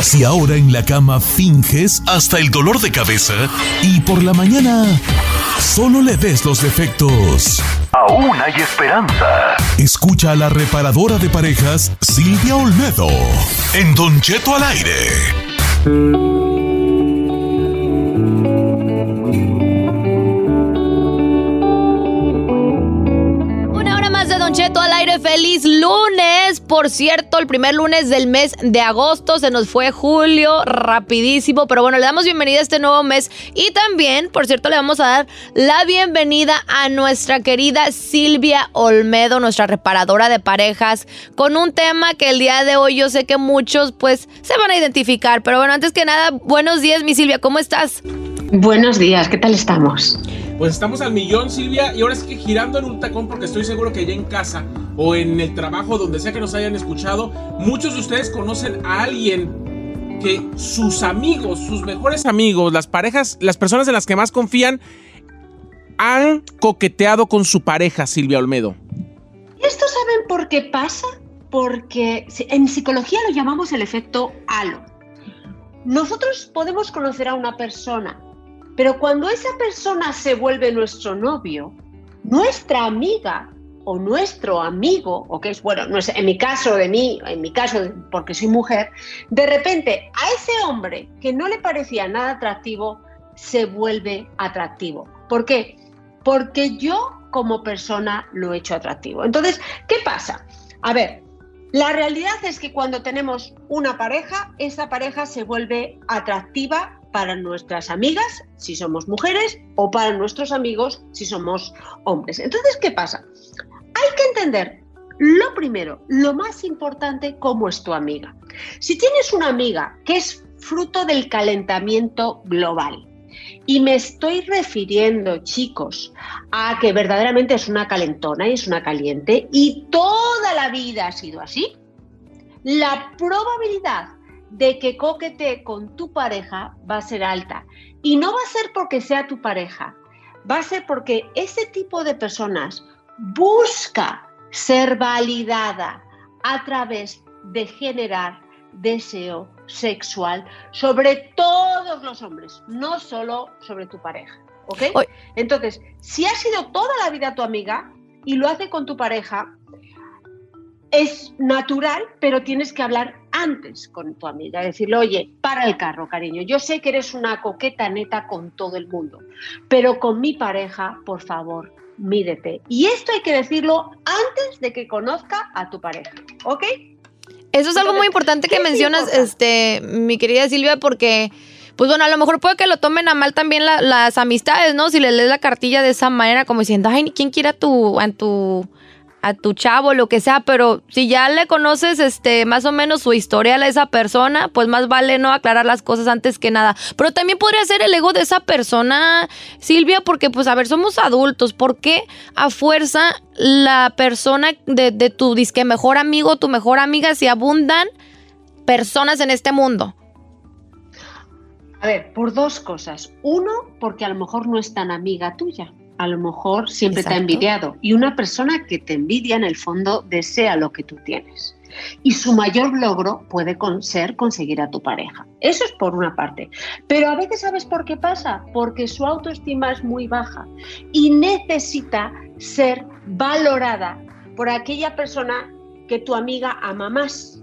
Si ahora en la cama finges hasta el dolor de cabeza y por la mañana solo le ves los defectos. Aún hay esperanza. Escucha a la reparadora de parejas Silvia Olmedo en Don Cheto al aire. Al aire. Feliz lunes. Por cierto, el primer lunes del mes de agosto se nos fue julio rapidísimo. Pero bueno, le damos bienvenida a este nuevo mes. Y también, por cierto, le vamos a dar la bienvenida a nuestra querida Silvia Olmedo, nuestra reparadora de parejas, con un tema que el día de hoy yo sé que muchos pues se van a identificar. Pero bueno, antes que nada, buenos días, mi Silvia. ¿Cómo estás? Buenos días, ¿qué tal estamos? Pues estamos al millón, Silvia, y ahora es que girando en un tacón, porque estoy seguro que ya en casa o en el trabajo, donde sea que nos hayan escuchado, muchos de ustedes conocen a alguien que sus amigos, sus mejores amigos, las parejas, las personas en las que más confían, han coqueteado con su pareja, Silvia Olmedo. ¿Esto saben por qué pasa? Porque en psicología lo llamamos el efecto halo. Nosotros podemos conocer a una persona, pero cuando esa persona se vuelve nuestro novio, nuestra amiga o nuestro amigo, o que es, bueno, en mi caso de mí, en mi caso porque soy mujer, de repente a ese hombre que no le parecía nada atractivo, se vuelve atractivo. ¿Por qué? Porque yo como persona lo he hecho atractivo. Entonces, ¿qué pasa? A ver, la realidad es que cuando tenemos una pareja, esa pareja se vuelve atractiva para nuestras amigas, si somos mujeres, o para nuestros amigos, si somos hombres. Entonces, ¿qué pasa? Hay que entender, lo primero, lo más importante, cómo es tu amiga. Si tienes una amiga que es fruto del calentamiento global, y me estoy refiriendo, chicos, a que verdaderamente es una calentona y es una caliente y toda la vida ha sido así. La probabilidad de que coquetee con tu pareja va a ser alta. Y no va a ser porque sea tu pareja, va a ser porque ese tipo de personas busca ser validada a través de generar deseo sexual sobre todos los hombres, no solo sobre tu pareja. ¿Ok? Entonces, si ha sido toda la vida tu amiga y lo hace con tu pareja, es natural, pero tienes que hablar antes con tu amiga, decirle, oye, para el carro, cariño, yo sé que eres una coqueta neta con todo el mundo, pero con mi pareja, por favor, mídete. Y esto hay que decirlo antes de que conozca a tu pareja, ¿ok? Eso es algo muy importante que mencionas, este, mi querida Silvia, porque, pues bueno, a lo mejor puede que lo tomen a mal también las amistades, ¿no? Si le lees la cartilla de esa manera, como diciendo, ay, ¿quién quiere a tu, a tu a tu chavo, lo que sea, pero si ya le conoces este más o menos su historial a esa persona, pues más vale no aclarar las cosas antes que nada. Pero también podría ser el ego de esa persona, Silvia, porque pues a ver, somos adultos, ¿por qué a fuerza la persona de, de tu disque mejor amigo, tu mejor amiga, si abundan personas en este mundo? A ver, por dos cosas. Uno, porque a lo mejor no es tan amiga tuya a lo mejor siempre te ha envidiado. Y una persona que te envidia en el fondo desea lo que tú tienes. Y su mayor logro puede ser conseguir a tu pareja. Eso es por una parte. Pero a veces sabes por qué pasa. Porque su autoestima es muy baja y necesita ser valorada por aquella persona que tu amiga ama más.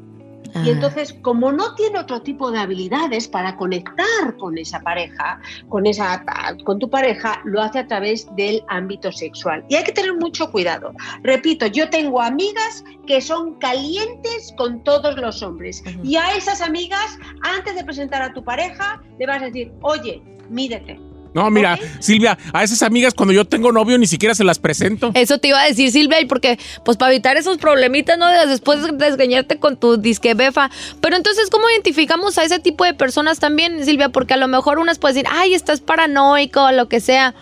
Y entonces, como no tiene otro tipo de habilidades para conectar con esa pareja, con, esa, con tu pareja, lo hace a través del ámbito sexual. Y hay que tener mucho cuidado. Repito, yo tengo amigas que son calientes con todos los hombres. Y a esas amigas, antes de presentar a tu pareja, le vas a decir, oye, mídete. No, mira, Silvia, a esas amigas cuando yo tengo novio ni siquiera se las presento. Eso te iba a decir, Silvia, y porque, pues para evitar esos problemitas, ¿no? De después de desgañarte con tu disque befa. Pero entonces, ¿cómo identificamos a ese tipo de personas también, Silvia? Porque a lo mejor unas pueden decir, ay, estás paranoico o lo que sea.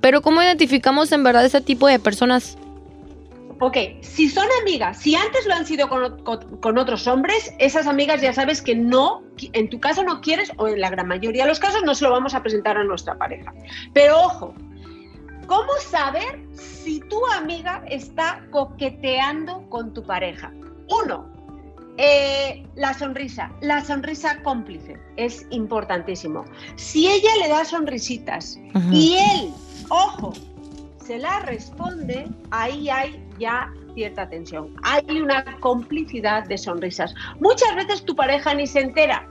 Pero ¿cómo identificamos en verdad ese tipo de personas? Ok, si son amigas, si antes lo han sido con, otros hombres, esas amigas ya sabes que no, en tu caso no quieres, o en la gran mayoría de los casos no se lo vamos a presentar a nuestra pareja. Pero ojo, ¿cómo saber si tu amiga está coqueteando con tu pareja? Uno, eh, la sonrisa, la sonrisa cómplice es importantísimo. Si ella le da sonrisitas y él, ojo, se la responde, ahí hay ya cierta tensión. Hay una complicidad de sonrisas. Muchas veces tu pareja ni se entera,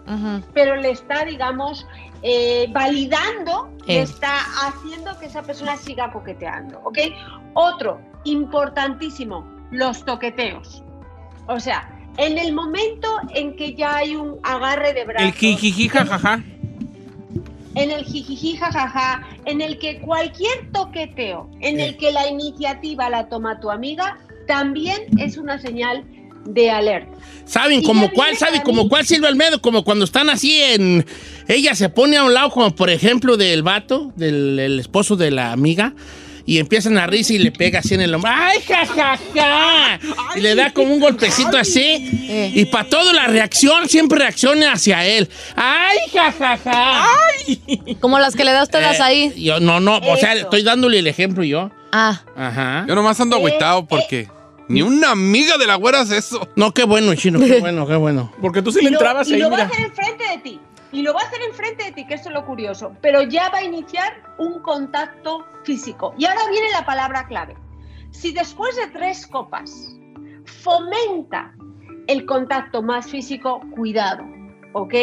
pero le está, digamos, eh, validando, le está haciendo que esa persona siga coqueteando. ¿Ok? Otro, importantísimo, los toqueteos. O sea, en el momento en que ya hay un agarre de brazos. El jijiji, jajaja en el jijiji jajaja, en el que cualquier toqueteo, en el que la iniciativa la toma tu amiga, también es una señal de alerta. ¿Saben como cuál? ¿Saben como cuál Silvia Almedo? Como cuando están así en... Ella se pone a un lado, como por ejemplo del vato, del esposo de la amiga, y empiezan a risa y le pega así en el hombro. ¡Ay, jajaja! Y le da como un golpecito así. Y para todo la reacción siempre reacciona hacia él. ¡Ay, jajaja! ¡Ay! Como las que le das todas eh, ahí. Yo, no, no, o sea, estoy dándole el ejemplo yo. Ah. Ajá. Yo nomás ando agüitado porque. Ni una amiga de la güera hace eso. No, qué bueno, chino, qué bueno, qué bueno. Porque tú sí le entrabas y ahí, lo va a hacer enfrente de ti. Y lo va a hacer enfrente de ti, que eso es lo curioso. Pero ya va a iniciar un contacto físico. Y ahora viene la palabra clave. Si después de tres copas fomenta el contacto más físico, cuidado, ¿ok?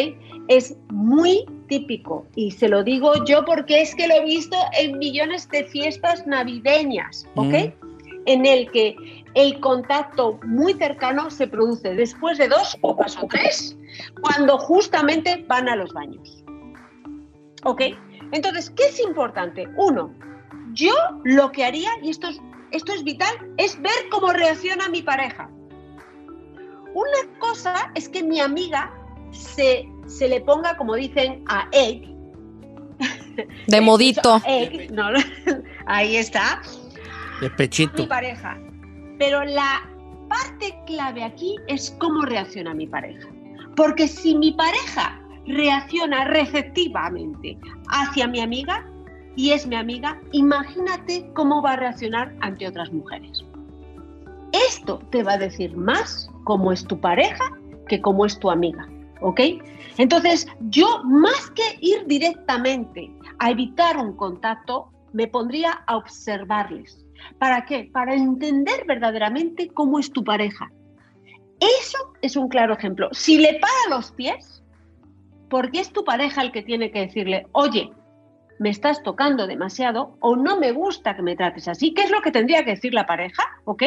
Es muy típico y se lo digo yo porque es que lo he visto en millones de fiestas navideñas, ¿ok? Mm. En el que el contacto muy cercano se produce después de dos copas o tres, cuando justamente van a los baños. ¿Ok? Entonces, ¿qué es importante? Uno, yo lo que haría, y esto es, esto es vital, es ver cómo reacciona mi pareja. Una cosa es que mi amiga se, se le ponga, como dicen, a egg. De modito. ahí está. De pechito. Mi pareja. Pero la parte clave aquí es cómo reacciona mi pareja. Porque si mi pareja reacciona receptivamente hacia mi amiga y es mi amiga, imagínate cómo va a reaccionar ante otras mujeres. Esto te va a decir más cómo es tu pareja que cómo es tu amiga. ¿Ok? Entonces, yo más que ir directamente a evitar un contacto, me pondría a observarles. ¿Para qué? Para entender verdaderamente cómo es tu pareja. Eso es un claro ejemplo. Si le para los pies, porque es tu pareja el que tiene que decirle, oye, me estás tocando demasiado o no me gusta que me trates así. ¿Qué es lo que tendría que decir la pareja? ¿Ok?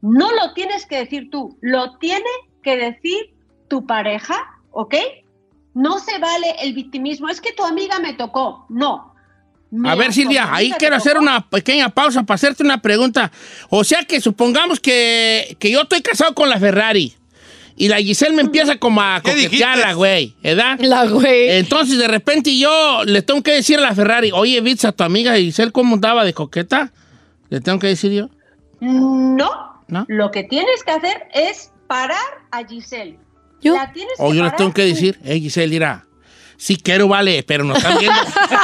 No lo tienes que decir tú, lo tiene que decir tu pareja, ¿ok? No se vale el victimismo, es que tu amiga me tocó. No. A ver, Silvia, ahí quiero hacer una pequeña pausa para hacerte una pregunta. O sea que supongamos que, que yo estoy casado con la Ferrari. Y la Giselle me empieza como a coquetear la güey, ¿verdad? La güey. Entonces, de repente yo le tengo que decir a la Ferrari, oye, Vitz, a tu amiga Giselle, ¿cómo andaba de coqueta? ¿Le tengo que decir yo? No. ¿No? Lo que tienes que hacer es parar a Giselle. ¿Yo? o yo le tengo que decir, hey, Giselle, mira, sí quiero, vale, pero no están viendo.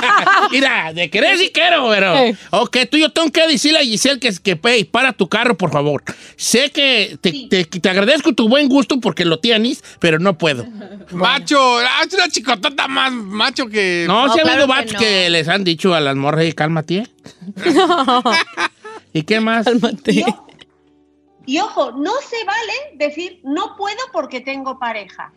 Mira, de querer sí quiero, pero. Ok, tú yo tengo que decirle a Giselle que, que para tu carro, por favor. Sé que te, te, agradezco tu buen gusto porque lo tienes, pero no puedo. Macho, es una chicotota más macho que. No, si ha habido que, que, les han dicho a las morras, cálmate. ¿Y qué más? Cálmate. Y ojo, no se vale decir no puedo porque tengo pareja.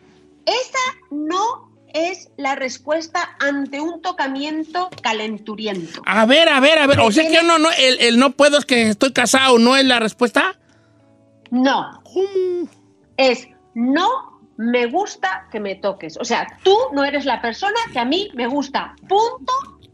Esa no es la respuesta ante un tocamiento calenturiento. A ver, a ver, a ver. O sea que no, no, el, el no puedo es que estoy casado, ¿no es la respuesta? No. Es no me gusta que me toques. O sea, tú no eres la persona que a mí me gusta. Punto,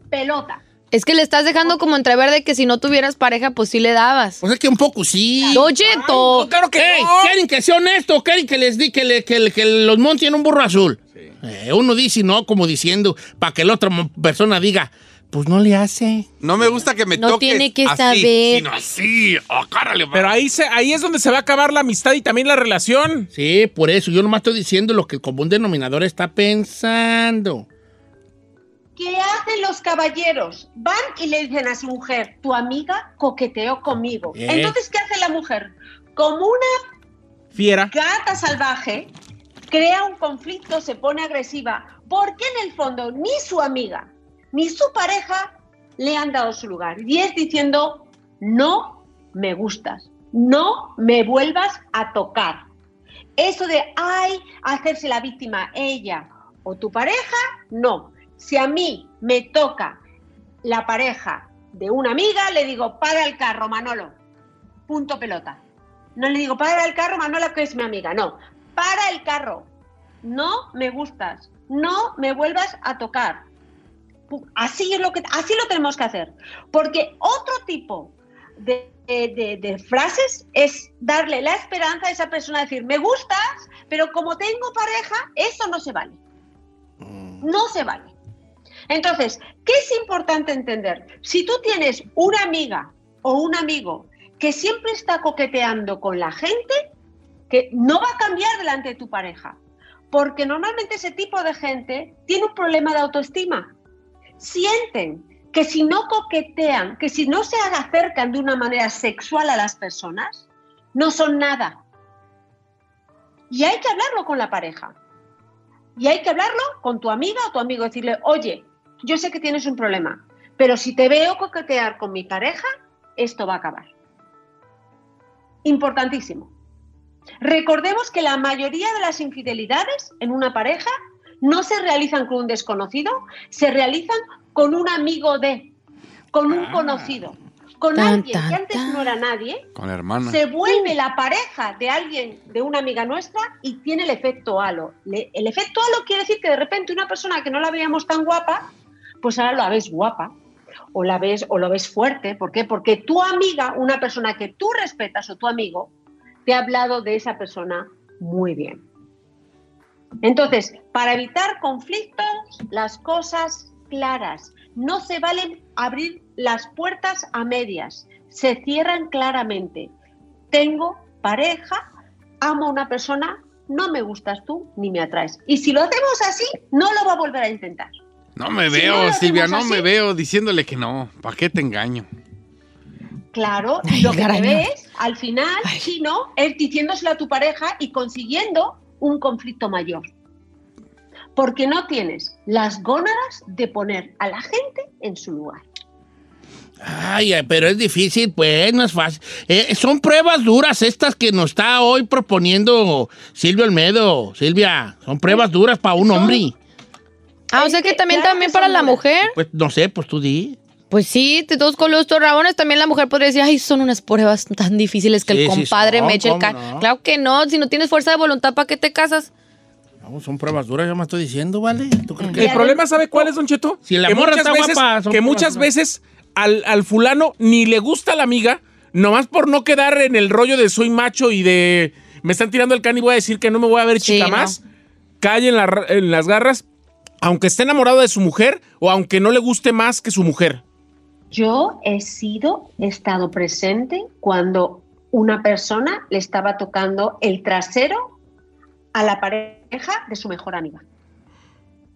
pelota. Es que le estás dejando como entrever de que si no tuvieras pareja, pues sí le dabas. O sea que un poco sí. Oye, to- claro que Ey, no. ¿Quieren que sea honesto? ¿Quieren que les di que, le- que, que los monten un burro azul? Eh, uno dice no, como diciendo, para que la otra persona diga, pues no le hace. No me gusta que me No toques tiene que así, saber. sino así. Oh, cárale, Pero ahí, se, ahí es donde se va a acabar la amistad y también la relación. Sí, por eso yo nomás estoy diciendo lo que el común denominador está pensando. ¿Qué hacen los caballeros? Van y le dicen a su mujer, tu amiga coqueteó conmigo. Eh. Entonces, ¿qué hace la mujer? Como una Fiera. gata salvaje, crea un conflicto, se pone agresiva, porque en el fondo ni su amiga ni su pareja le han dado su lugar. Y es diciendo, no me gustas, no me vuelvas a tocar. Eso de, ay, hacerse la víctima ella o tu pareja, no. Si a mí me toca la pareja de una amiga, le digo, para el carro, Manolo. Punto pelota. No le digo, para el carro, Manolo, que es mi amiga. No, para el carro. No me gustas. No me vuelvas a tocar. Así es lo que, así lo tenemos que hacer. Porque otro tipo de, de- de- de frases es darle la esperanza a esa persona, decir, me gustas, pero como tengo pareja, eso no se vale. No se vale. Entonces, ¿qué es importante entender? Si tú tienes una amiga o un amigo que siempre está coqueteando con la gente, que no va a cambiar delante de tu pareja, porque normalmente ese tipo de gente tiene un problema de autoestima. Sienten que si no coquetean, que si no se acercan de una manera sexual a las personas, no son nada. Y hay que hablarlo con la pareja. Y hay que hablarlo con tu amiga o tu amigo, decirle, oye, yo sé que tienes un problema, pero si te veo coquetear con mi pareja, esto va a acabar. Importantísimo. Recordemos que la mayoría de las infidelidades en una pareja no se realizan con un desconocido, se realizan con un amigo de, con un Ah. conocido, con Tan, alguien que antes tan. no era nadie, Con hermana. se vuelve la pareja de alguien, de una amiga nuestra, y tiene el efecto halo. Le- el efecto halo quiere decir que de repente una persona que no la veíamos tan guapa, pues ahora la ves guapa, o la ves, o lo ves fuerte. ¿Por qué? Porque tu amiga, una persona que tú respetas, o tu amigo, te ha hablado de esa persona muy bien. Entonces, para evitar conflictos, las cosas claras. No se valen abrir las puertas a medias. Se cierran claramente. Tengo pareja, amo a una persona, no me gustas tú ni me atraes. Y si lo hacemos así, no lo va a volver a intentar. No me Si veo, no Silvia, no me veo diciéndole que no. ¿Para qué te engaño? Claro, Ay, lo que te ves al final, si no, es diciéndoselo a tu pareja y consiguiendo un conflicto mayor. Porque no tienes las gónadas de poner a la gente en su lugar. Ay, ay, pero es difícil, pues, no es fácil. Eh, son pruebas duras estas que nos está hoy proponiendo Silvia Olmedo. Silvia, son pruebas duras para un Son- hombre. Ah, o sea que también, claro también que para la duras. mujer. Pues no sé, pues tú di. Pues sí, de todos con los torrabones también la mujer podría decir, ay, son unas pruebas tan difíciles que Sí, el compadre me eche el ¿cómo ca... no? Claro que no, si no tienes fuerza de voluntad, ¿para qué te casas? No, son pruebas duras, yo me estoy diciendo, ¿vale? ¿Tú crees que- El problema, ¿sabe cuál es, Don Cheto? Si la que morra muchas está veces, guapa, son que muchas duras. veces al, al fulano ni le gusta la amiga, nomás por no quedar en el rollo de soy macho y de me están tirando el can y voy a decir que no me voy a ver Sí, chica no. más, cae en, la en las garras, aunque esté enamorado de su mujer o aunque no le guste más que su mujer. Yo he sido, he estado presente cuando una persona le estaba tocando el trasero a la pareja de su mejor amiga.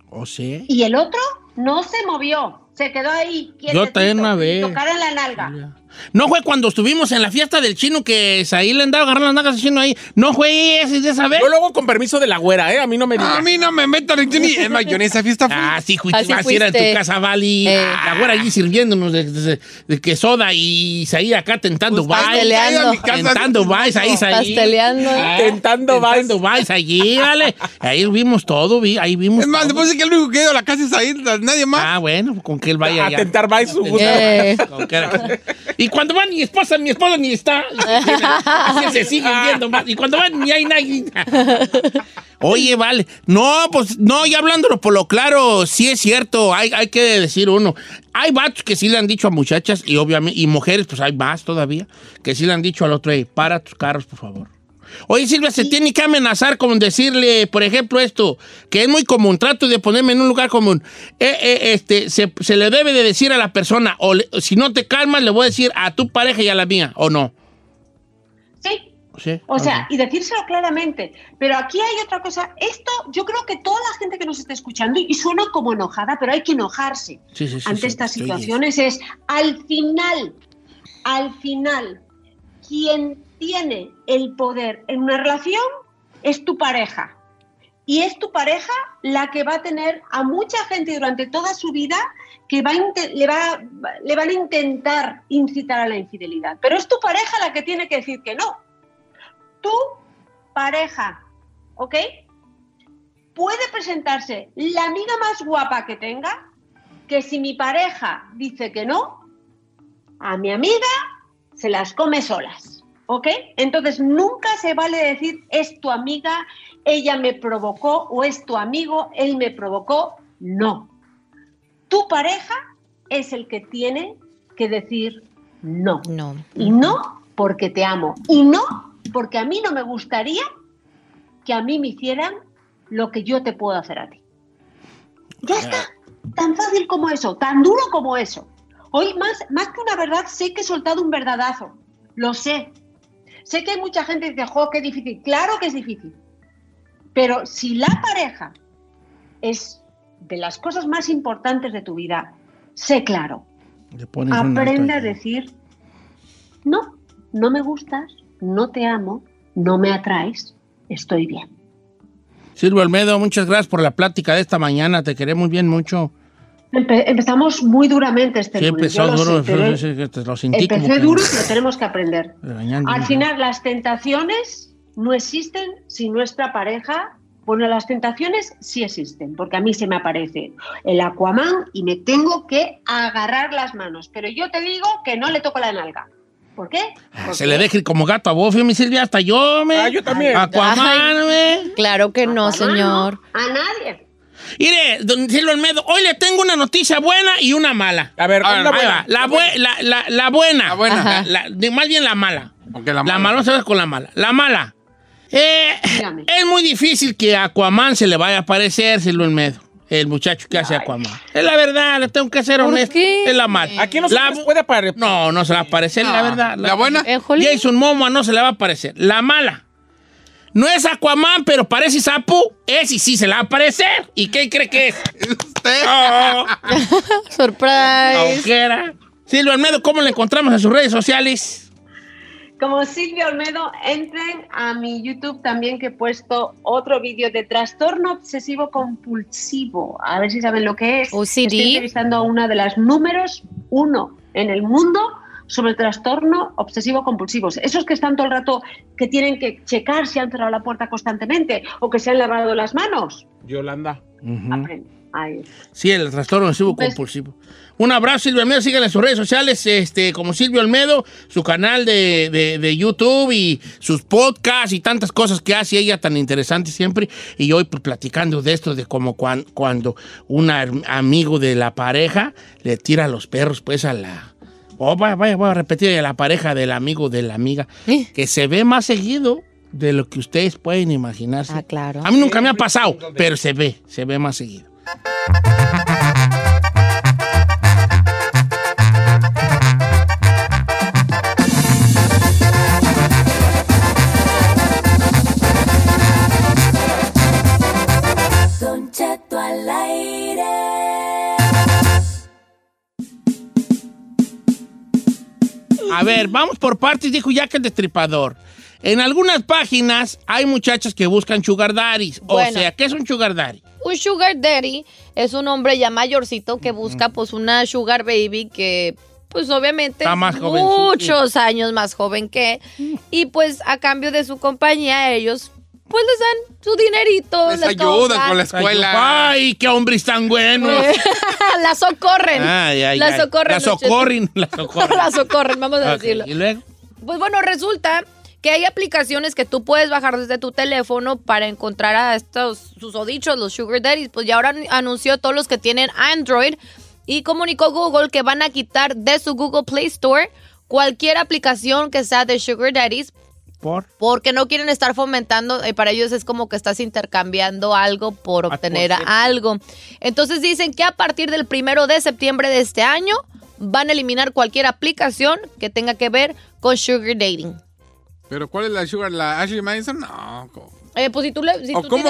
¿O sí? Y el otro no se movió, se quedó ahí. Yo también una vez. Tocar en la nalga. No fue cuando estuvimos en la fiesta del chino que ahí le andaba agarrando las nalgas al chino ahí. No fue ese de esa vez. Yo luego con permiso de la güera, ¿eh? A mí no me digas. A mí no me metan en Johnny. Es más, yo en esa fiesta fui. Ah, sí, fuiste, Así era en tu casa, Vali. Eh. La güera allí sirviéndonos de, de- de que soda y ahí acá tentando Pues, pasteleando. a mi casa. Tentando baile ahí, ahí. Pasteleando. Ah, Tentando Tentando baile allí, vale. Ahí vimos todo, vi, ahí vimos Es más, todo. después de que el único que ha ido a la casa es ahí, nadie más. Ah, bueno, con que él vaya A allá. tentar baile su. Eh. Con que era- Y cuando van mi esposa, mi esposa ni está. Así se siguen viendo más. Y cuando van ni hay nadie. Oye, vale. No, pues, no, y hablándolo por lo claro, sí es cierto. Hay, hay que decir uno. Hay vatos que sí le han dicho a muchachas y obviamente, y mujeres, pues hay más todavía, que sí le han dicho al otro, "Ey, para tus carros, por favor. Oye, Silvia, se tiene que amenazar con decirle, por ejemplo, esto, que es muy común, trato de ponerme en un lugar común. Eh, eh, este, se, se le debe de decir a la persona, o le- si no te calmas, le voy a decir a tu pareja y a la mía, ¿o no? Sí, ¿Sí? O sea, y decírselo claramente. Pero aquí hay otra cosa. Esto, yo creo que toda la gente que nos está escuchando, y suena como enojada, pero hay que enojarse Sí, sí, sí, ante sí, estas sí, situaciones, es al final, al final, quien tiene el poder en una relación es tu pareja. Y es tu pareja la que va a tener a mucha gente durante toda su vida que va a le, va, le van a intentar incitar a la infidelidad. Pero es tu pareja la que tiene que decir que no. Tu pareja, ¿ok? Puede presentarse la amiga más guapa que tenga, que si mi pareja dice que no, a mi amiga se las come solas, ¿ok? Entonces nunca se vale decir es tu amiga, ella me provocó o es tu amigo, él me provocó. No. Tu pareja es el que tiene que decir no. No. Y no porque te amo. Y no porque a mí no me gustaría que a mí me hicieran lo que yo te puedo hacer a ti. Ya está. Tan fácil como eso, tan duro como eso. Hoy más, más que una verdad, sé que he soltado un verdadazo. Lo sé. Sé que hay mucha gente que dice, jo, qué difícil. Claro que es difícil. Pero si la pareja es de las cosas más importantes de tu vida, sé claro. Aprende a decir, no, no me gustas, no te amo, no me atraes, estoy bien. Silvio Almedo, muchas gracias por la plática de esta mañana. Te queremos bien mucho. Empe- empezamos muy duramente este Sí, lunes, yo duro. sé, pero sí, sí, que te lo sentí como empecé que- duro, pero tenemos que aprender. Al final, las tentaciones no existen si nuestra pareja. Bueno, las tentaciones sí existen, porque a mí se me aparece el Aquaman y me tengo que agarrar las manos. Pero yo te digo que no le toco la nalga. ¿Por qué? Ah, Se le deja ir como gato a Buffy, mi Silvia, hasta yo, me. Ah, yo también. Aquaman, me. Claro que no, Aquaman, señor. A nadie. Mire, don Silvio Almedo, hoy le tengo una noticia buena y una mala. A ver, A ver, una Ahí buena. La, bue- la, la- la buena. La buena. La- la- más bien la mala. La La mala. mala, vamos a ver con la mala. La mala. Eh, es muy difícil que a Aquaman se le vaya a aparecer Silvio Almedo. El muchacho que hace Aquaman. Es la verdad, le tengo que ser ¿Por honesto. qué? Es la mala. Aquí no se La puede aparecer. No, no se le va a aparecer, la No. verdad. ¿La buena? Jason Momoa no se le va a aparecer. La mala. No es Aquaman, pero parece sapo. Es y sí se le va a aparecer. ¿Y qué cree que es? Usted. Oh, Surprise. ojera. Silvio Almedo, ¿cómo le encontramos en sus redes sociales? Como Silvia Olmedo, entren a mi YouTube también que he puesto otro vídeo de trastorno obsesivo compulsivo. A ver si saben lo que es. OCD. Estoy entrevistando a una de las números uno en el mundo sobre trastorno obsesivo compulsivos. Esos que están todo el rato, que tienen que checar si han cerrado la puerta constantemente o que se han lavado las manos. Yolanda. Ahí. Sí, el trastorno obsesivo Pues- compulsivo. Un abrazo, Silvio Almedo. Síganle en sus redes sociales, este, como Silvio Almedo, su canal de, de- de YouTube y sus podcasts y tantas cosas que hace ella tan interesantes siempre. Y hoy pues, platicando de esto, de como cuan- cuando un amigo de la pareja le tira los perros, pues a la. Oh, vaya, vaya, voy a repetir, la pareja del amigo de la amiga, ¿Eh? que se ve más seguido de lo que ustedes pueden imaginarse. Ah, claro. A mí nunca me ha pasado, pero se ve, se ve más seguido. A ver, vamos por partes, dijo Jack el Destripador. En algunas páginas hay muchachas que buscan sugar daddies. O sea, ¿qué es un sugar daddy? Un sugar daddy es un hombre ya mayorcito que busca pues una sugar baby que pues obviamente Está más es jovencito. muchos años más joven que y pues a cambio de su compañía ellos pues les dan su dinerito. Les les ayudan con la escuela. Ay, qué hombres tan buenos. la socorren. Ay, ay, la ay. socorren. La socorren, la socorren. la socorren, vamos a decirlo. Y luego, Pues bueno, resulta que hay aplicaciones que tú puedes bajar desde tu teléfono para encontrar a estos susodichos, los sugar daddies. Pues ya ahora an- anunció todos los que tienen Android y comunicó Google que van a quitar de su Google Play Store cualquier aplicación que sea de sugar daddies por. porque no quieren estar fomentando, eh, para ellos es como que estás intercambiando algo por obtener por cierto. algo. Entonces dicen que a partir del primero de septiembre de este año van a eliminar cualquier aplicación que tenga que ver con sugar dating. Pero ¿cuál es la sugar? ¿La Ashley Madison? No. ¿cómo? Eh, pues si tú le... si ¿O tú cómo,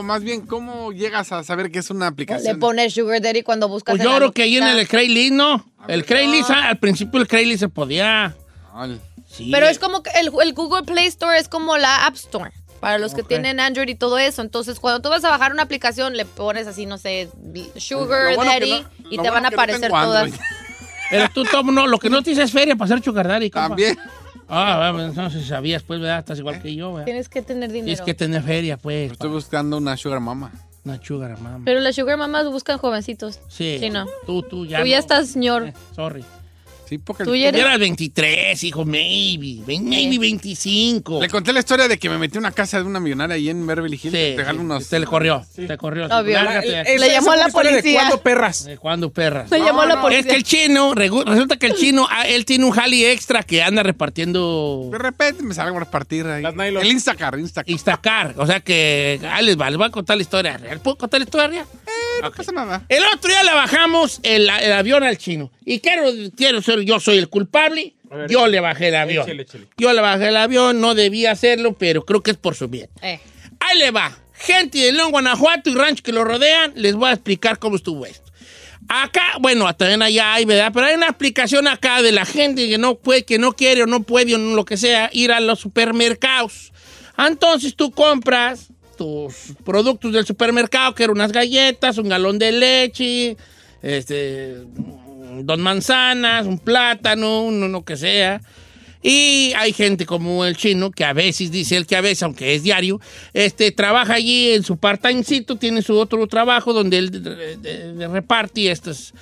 un- más bien, cómo llegas a saber que es una Le aplicación? pones sugar daddy cuando buscas Pues yo creo que ahí en el Craigslist, ¿no? El Craigslist, ah, al principio el Craigslist se podía. Ay, Sí. Pero es como que el, el Google Play Store es como la App Store. Para los que tienen Android y todo eso. Entonces, cuando tú vas a bajar una aplicación, le pones así, no sé, Sugar bueno Daddy, no- y te van a no aparecer todas. Pero tú, Tom, no, lo que no te dices es feria para hacer sugar daddy, compa. También. Ah, bueno, entonces sabías, pues, ¿verdad? Estás igual que yo, ¿verdad? Tienes que tener dinero. Tienes que tener feria, pues. Estoy buscando una sugar mama. Una sugar, mamá. Pero las Sugar Mamas buscan jovencitos. Sí. Sí, no. Tú, tú ya. Tú ya no. estás, señor. Eh, sorry. Sí, porque Tú ya Eras 23, hijo, maybe. Maybe 25. le conté la historia de que me metí en una casa de una millonaria ahí en Beverly Hills. Sí, te unos. te le corrió. Te corrió. De. Le llamó a la policía. ¿Cuándo perras? ¿De cuándo, perras? Me llamó la no, policía. Es que el chino, resulta que el chino, ah, él tiene un jali extra que anda repartiendo De repente me salgo a repartir ahí. El Instacar, Instacar. Instacar. O sea que, ahí les va, les voy a contar la historia real. ¿Puedo contar la historia real? No Ok. pasa nada. El otro día le bajamos el, el avión al chino. Y quiero, quiero ser, yo soy el culpable. Ver, yo le bajé el avión. échale, échale. Yo le bajé el avión, no debía hacerlo, pero creo que es por su bien. Eh. Ahí le va. Gente de León, Guanajuato y rancho que lo rodean, les voy a explicar cómo estuvo esto. Acá, bueno, también allá hay, ¿verdad? Pero hay una explicación acá de la gente que no puede, que no quiere o no puede o no lo que sea, ir a los supermercados. Entonces tú compras tus productos del supermercado, que eran unas galletas, un galón de leche, este, dos manzanas, un plátano, uno lo que sea. Y hay gente como el chino, que a veces, dice él que a veces, aunque es diario, este, trabaja allí en su part-timecito, tiene su otro trabajo donde él reparte estos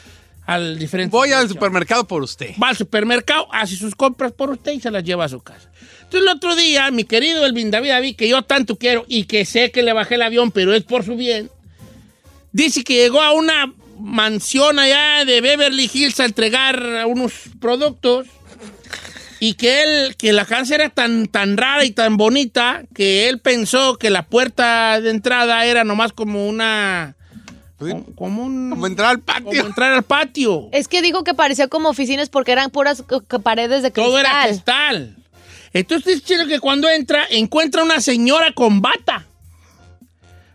al diferente. Voy al supermercado por usted. Va al supermercado, hace sus compras por usted y se las lleva a su casa. Entonces el otro día, mi querido Elvin David David, que yo tanto quiero y que sé que le bajé el avión, pero es por su bien, dice que llegó a una mansión allá de Beverly Hills a entregar unos productos y que él, que la casa era tan, tan rara y tan bonita que él pensó que la puerta de entrada era nomás como una... Pues como, como un... Como entrar al como patio. entrar al patio. Es que dijo que parecía como oficinas porque eran puras paredes de cristal. Todo era cristal. Entonces dice chino que cuando entra, encuentra una señora con bata.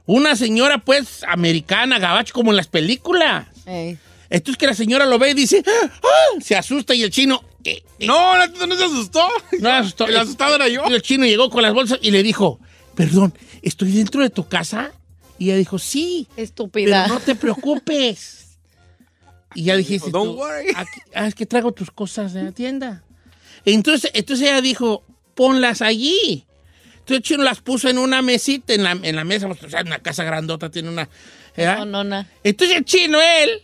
Una señora, pues, americana, gabacho, como en las películas. Ey. Entonces que la señora lo ve y dice, ¡Ah! se asusta y el chino... eh, eh, No, no, no se asustó. no se asustó. El asustado era yo. Y el chino llegó con las bolsas y le dijo, perdón, ¿estoy dentro de tu casa? Y ella dijo, sí, Estúpida. pero no te preocupes. Y ya dijiste, Don't tú, worry. "Aquí- ah, es que traigo tus cosas de la tienda. Entonces, entonces ella dijo, ponlas allí. Entonces el chino las puso en una mesita, en la, en la mesa, o sea, una casa grandota tiene una... ¿verdad? No, no, no. Entonces el chino, él,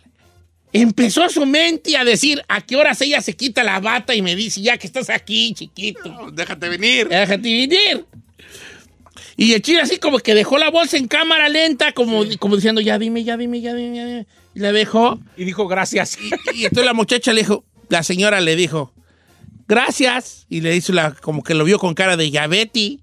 empezó su mente a decir a qué horas ella se quita la bata y me dice, ya que estás aquí, chiquito. Déjate venir. Déjate venir. Y el chino así como que dejó la bolsa en cámara lenta, como, como diciendo, ya dime, ya dime, ya dime, ya dime. Y la dejó. Y dijo gracias. Y entonces la muchacha le dijo, la señora le dijo, gracias. Y le hizo la, como que lo vio con cara de Betty.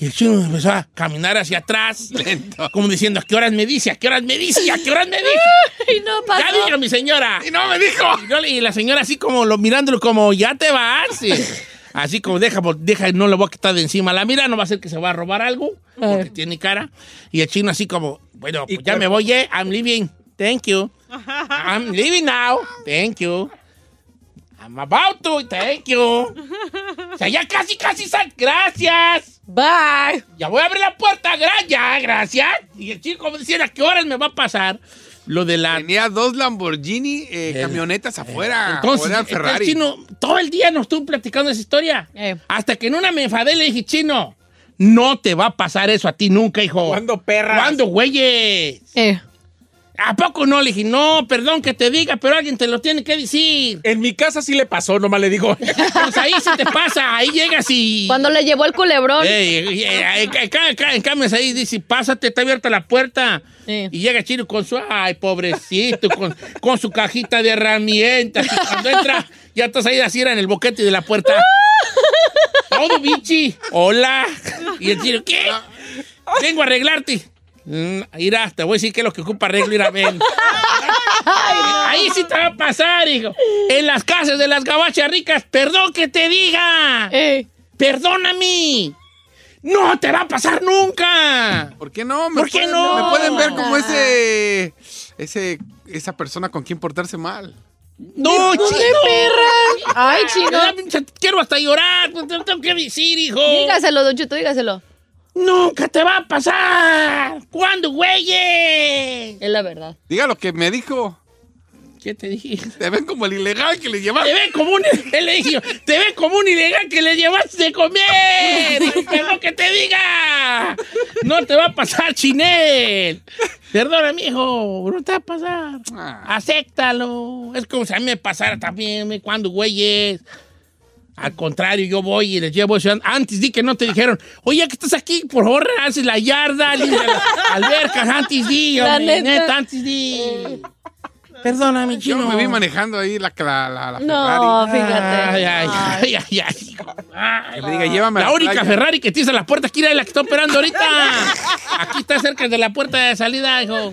Y el chino empezó a caminar hacia atrás, Lento. como diciendo, ¿a qué horas me dice? ¿A qué horas me dice? ¿A qué horas me dice? Y no pasó. Ya diga, mi señora. Y no me dijo. Y yo Y la señora así como lo, mirándolo como, ya te vas. Así como, deja, por- deja, no le voy a quitar de encima la mira, no va a ser que se va a robar algo, porque tiene cara. Y el chino así como, bueno, pues ya me voy, eh, I'm leaving. Thank you. I'm leaving now. Thank you. I'm about to, thank you. O sea, ya casi, casi sal. Gracias. Bye. Ya voy a abrir la puerta. Ya, gracias. Y el chico me decía, ¿a qué horas me va a pasar? Lo de la... Tenía dos Lamborghini eh, El- camionetas afuera. Entonces, o era este Ferrari. chino, todo el día nos estuvo platicando esa historia. Eh. Hasta que en una me enfadé y le dije, chino, no te va a pasar eso a ti nunca, hijo. ¿Cuándo, perras? ¿Cuándo, güeyes? Eh. ¿A poco no? Le dije, no, perdón que te diga, pero alguien te lo tiene que decir. En mi casa sí le pasó, nomás le digo. Pues ahí sí te pasa, ahí llegas y... Cuando le llevó el culebrón. Ey, ey, en cambio ahí dice, pásate, está abierta la puerta. Sí. Y llega Chino con su, ay, pobrecito, con, con su cajita de herramientas. Y cuando entra, ya estás ahí así era en el boquete de la puerta. Todo bichi. Hola. Y el Chino, ¿qué? Vengo a arreglarte. Mm, Mira, te voy a decir qué es lo que ocupa arreglo, ir a ver. Ahí sí te va a pasar, hijo. En las casas de las gabachas ricas, perdón que te diga. Eh. Perdóname. No te va a pasar nunca. ¿Por qué no? Me ¿Por qué pueden- no? Me pueden ver como ese, ese, esa persona con quien portarse mal. No, chino. perra! Ay, chino. Quiero hasta llorar. pues, tengo que decir, hijo. Dígaselo, Don Cheto, dígaselo. Nunca te va a pasar. ¿Cuándo, güeyes? Es la verdad. Diga lo que me dijo. ¿Qué te dije? Te ven como el ilegal que le llevaste. Te ve como un, él le dijo, te ve como un ilegal que le llevaste de comer. Hijo, Perdón que te diga. No te va a pasar, Chinel. Perdona, mijo, no te va a pasar. Ah. Acéptalo. Es como si a mí me pasara también, me cuando güeyes. Al contrario, yo voy y les llevo eso. Antes di que no te dijeron, oye, que estás aquí, por favor, haces la yarda, limpia las albercas, antes di, La hombre, neta. neta, antes di. Perdona, mi Yo chino. me vi manejando ahí la, la, la, la No, Ferrari. fíjate. Ay, ay, ay, ay, ay. Que me diga, llévame a La la única playa. Ferrari que tienes a la puerta, aquí era la que está operando ahorita. Aquí está cerca de la puerta de salida, hijo.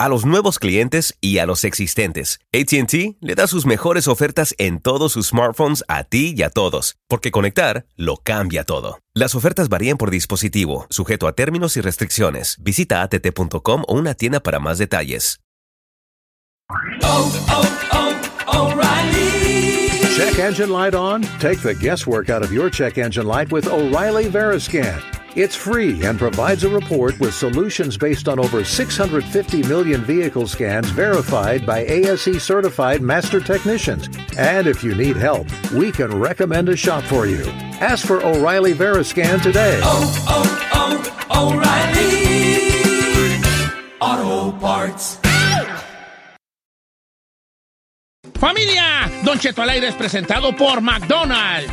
A los nuevos clientes y a los existentes. ATT le da sus mejores ofertas en todos sus smartphones a ti y a todos. Porque conectar lo cambia todo. Las ofertas varían por dispositivo, sujeto a términos y restricciones. Visita att.com o una tienda para más detalles. Check engine light on? Take the guesswork out of your check engine light with O'Reilly Veriscan. It's free and provides a report with solutions based on over 650 million vehicle scans verified by ASE certified master technicians. And if you need help, we can recommend a shop for you. Ask for O'Reilly Veriscan today. Oh, oh, oh, O'Reilly Auto Parts. Familia, Don Cheto al aire es presentado por McDonald's.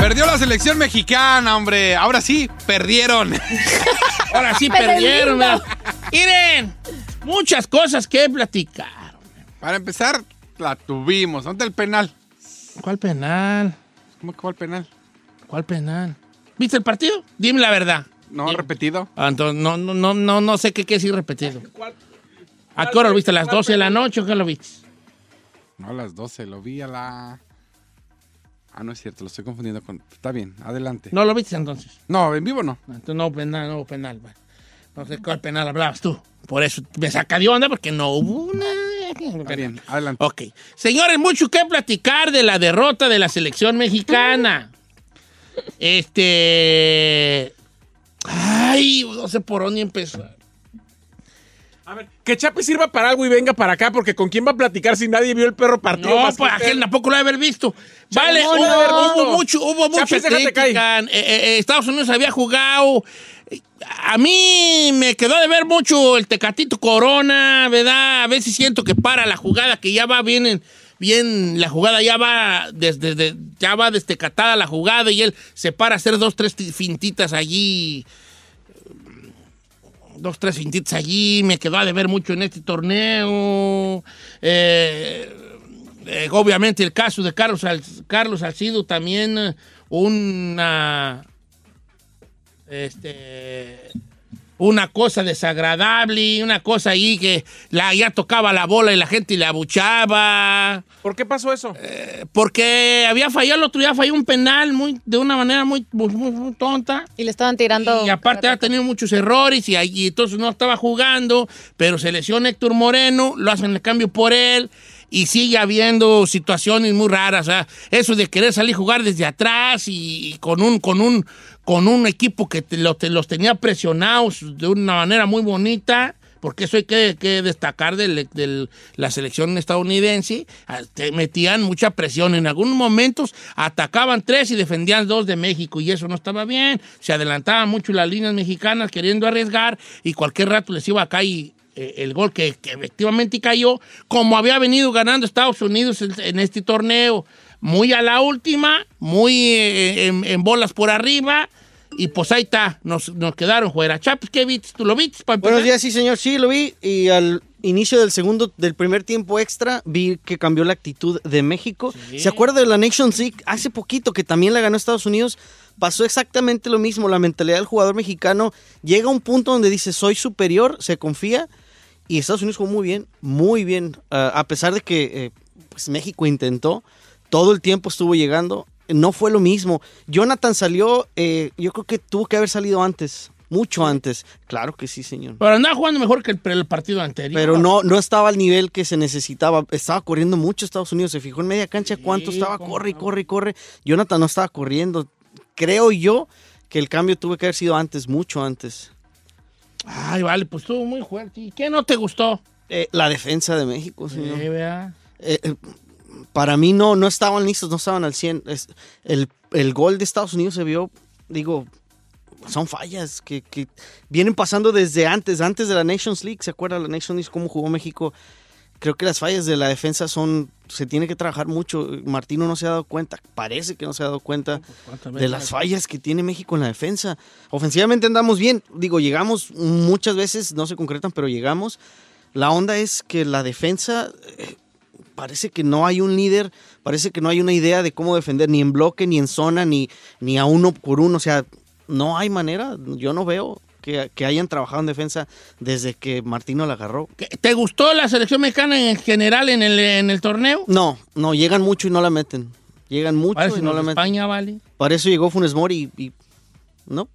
Perdió la selección mexicana, hombre. Ahora sí, perdieron. Ahora sí perdieron. Miren, muchas cosas que platicar. Para empezar, la tuvimos. ¿Dónde el penal? ¿Cuál penal? ¿Cómo que cuál penal? ¿Cuál penal? ¿Viste el partido? Dime la verdad. No, repetido. Ah, entonces, no, no, no, no, no sé qué quiere decir repetido. ¿A qué hora lo viste? ¿A las 12 de la noche o qué lo viste? No, a las 12, lo vi a la... Ah, no es cierto, lo estoy confundiendo con... Está bien, adelante. ¿No lo viste entonces? No, en vivo no. Entonces no penal, no hubo penal. No sé cuál penal hablabas tú. Por eso me saca de onda porque no hubo una... Está bien, adelante. Ok. Señores, mucho que platicar de la derrota de la selección mexicana. Este... Ay, no sé por dónde empezar. A ver, que Chapi sirva para algo y venga para acá, porque ¿con quién va a platicar si nadie vio el perro partido? No, pues aquel tampoco lo debe haber visto. Vale, no, hubo, no, hubo mucho, hubo crítica. Eh, eh, eh, Estados Unidos había jugado. A mí me quedó de ver mucho el Tecatito Corona, ¿verdad? A veces siento que para la jugada, que ya va bien, en- bien la jugada ya va desde, de- ya va destecatada la jugada y él se para a hacer dos, tres ti- fintitas allí. Dos, tres fintitas allí. Me quedó de ver mucho en este torneo. Eh, eh, obviamente el caso de Carlos, Carlos Salcido también eh, una este una cosa desagradable, una cosa ahí que la, ya tocaba la bola y la gente le abuchaba. ¿Por qué pasó eso? Porque había fallado el otro día, falló un penal muy, de una manera muy, muy, muy- muy tonta. Y le estaban tirando. Y aparte ha tenido muchos errores y, ahí entonces no estaba jugando, pero se lesiona Héctor Moreno, lo hacen el cambio por él y sigue habiendo situaciones muy raras. o sea, eso de querer salir a jugar desde atrás y, y con un, con un, con un equipo que te- lo- te- los tenía presionados de una manera muy bonita. Porque eso hay que, que destacar de la selección estadounidense. Ah, te metían mucha presión. En algunos momentos atacaban tres y defendían dos de México. Y eso no estaba bien. Se adelantaban mucho las líneas mexicanas queriendo arriesgar. Y cualquier rato les iba a caer eh, el gol que, efectivamente cayó. Como había venido ganando Estados Unidos en este torneo. Muy a la última. Muy eh, en, en bolas por arriba. Y pues ahí está. Nos, nos quedaron fuera. Chapis, ¿qué viste? ¿Tú lo viste? Buenos días, sí, señor. Sí, lo vi. Y al inicio del segundo, del primer tiempo extra, vi que cambió la actitud de México. ¿Se acuerda de la Nations League? Hace poquito, que también la ganó Estados Unidos, pasó exactamente lo mismo. La mentalidad del jugador mexicano llega a un punto donde dice, soy superior, se confía. Y Estados Unidos jugó muy bien, muy bien. Ah, a pesar de que eh, pues México intentó, todo el tiempo estuvo llegando. No fue lo mismo. Jonathan salió, eh, yo creo que tuvo que haber salido antes, mucho antes. Claro que sí, señor. Pero andaba jugando mejor que el, el partido anterior. Pero no, no estaba al nivel que se necesitaba. Estaba corriendo mucho Estados Unidos. Se fijó en media cancha cuánto estaba. Corre corre corre. Jonathan no estaba corriendo. Creo yo que el cambio tuvo que haber sido antes, mucho antes. Ay, vale, pues estuvo muy fuerte. ¿Y qué no te gustó? Eh, la defensa de México, señor. Sí, vea. Eh, eh, para mí no, no estaban listos, no estaban al 100. Es- el, el gol de Estados Unidos se vio, digo, son fallas que, que vienen pasando desde antes, antes de la Nations League. ¿Se acuerda la Nations League cómo jugó México? Creo que las fallas de la defensa son, se tiene que trabajar mucho. Martino no se ha dado cuenta, parece que no se ha dado cuenta ¿cuántas de las la- fallas que tiene México en la defensa. Ofensivamente andamos bien, digo, llegamos muchas veces, no se concretan, pero llegamos. La onda es que la defensa eh, parece que no hay un líder, parece que no hay una idea de cómo defender, ni en bloque, ni en zona, ni, ni a uno por uno. O sea, no hay manera, yo no veo que, que hayan trabajado en defensa desde que Martino la agarró. ¿Te gustó la selección mexicana en general en el, en el torneo? No, no, llegan mucho y no la meten. Llegan mucho Parece y no la meten. España, vale. Para eso llegó Funes Mori y, y- no,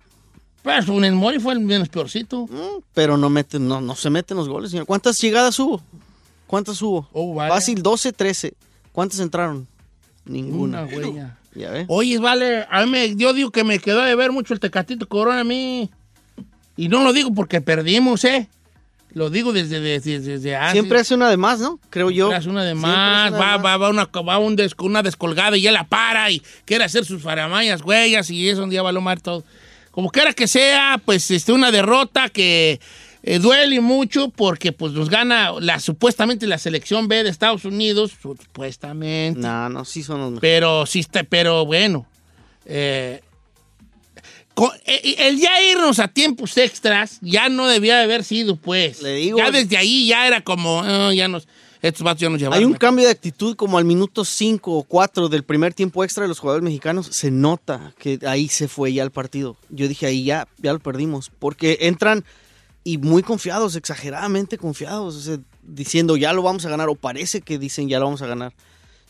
Pero Funes Mori fue el menos peorcito. pero no meten, no, no se meten los goles, señor. ¿Cuántas llegadas hubo? ¿Cuántas hubo? Oh, vale. Fácil, 12, 13. ¿Cuántas entraron? Ninguna. Una huella. Ya ve. Oye, vale, a mí me- yo digo que me quedó de ver mucho el Tecatito Corona a mí. Y no lo digo porque perdimos, ¿eh? Lo digo desde, desde, desde antes. Siempre hace una de más, ¿no? Creo yo. Hace una de Siempre más, hace una de va, más. va, va, una, va un des- una descolgada y ya la para y quiere hacer sus faramayas, huellas y eso un día va a lomar todo. Como quiera que sea, pues este, una derrota que eh, duele mucho porque pues nos gana la supuestamente la selección B de Estados Unidos, supuestamente. No, no, sí son los mejores. Pero sí está, pero bueno. eh, co- eh, el ya irnos a tiempos extras ya no debía de haber sido, pues. Le digo- Ya desde ahí ya era como, ah, ya nos. Estos vatos ya nos llevaron. Hay un cambio de actitud como al minuto 5 o 4 del primer tiempo extra de los jugadores mexicanos. Se nota que ahí se fue ya el partido. Yo dije, ahí ya, ya lo perdimos. Porque entran y muy confiados, exageradamente confiados, o sea, diciendo ya lo vamos a ganar o parece que dicen ya lo vamos a ganar.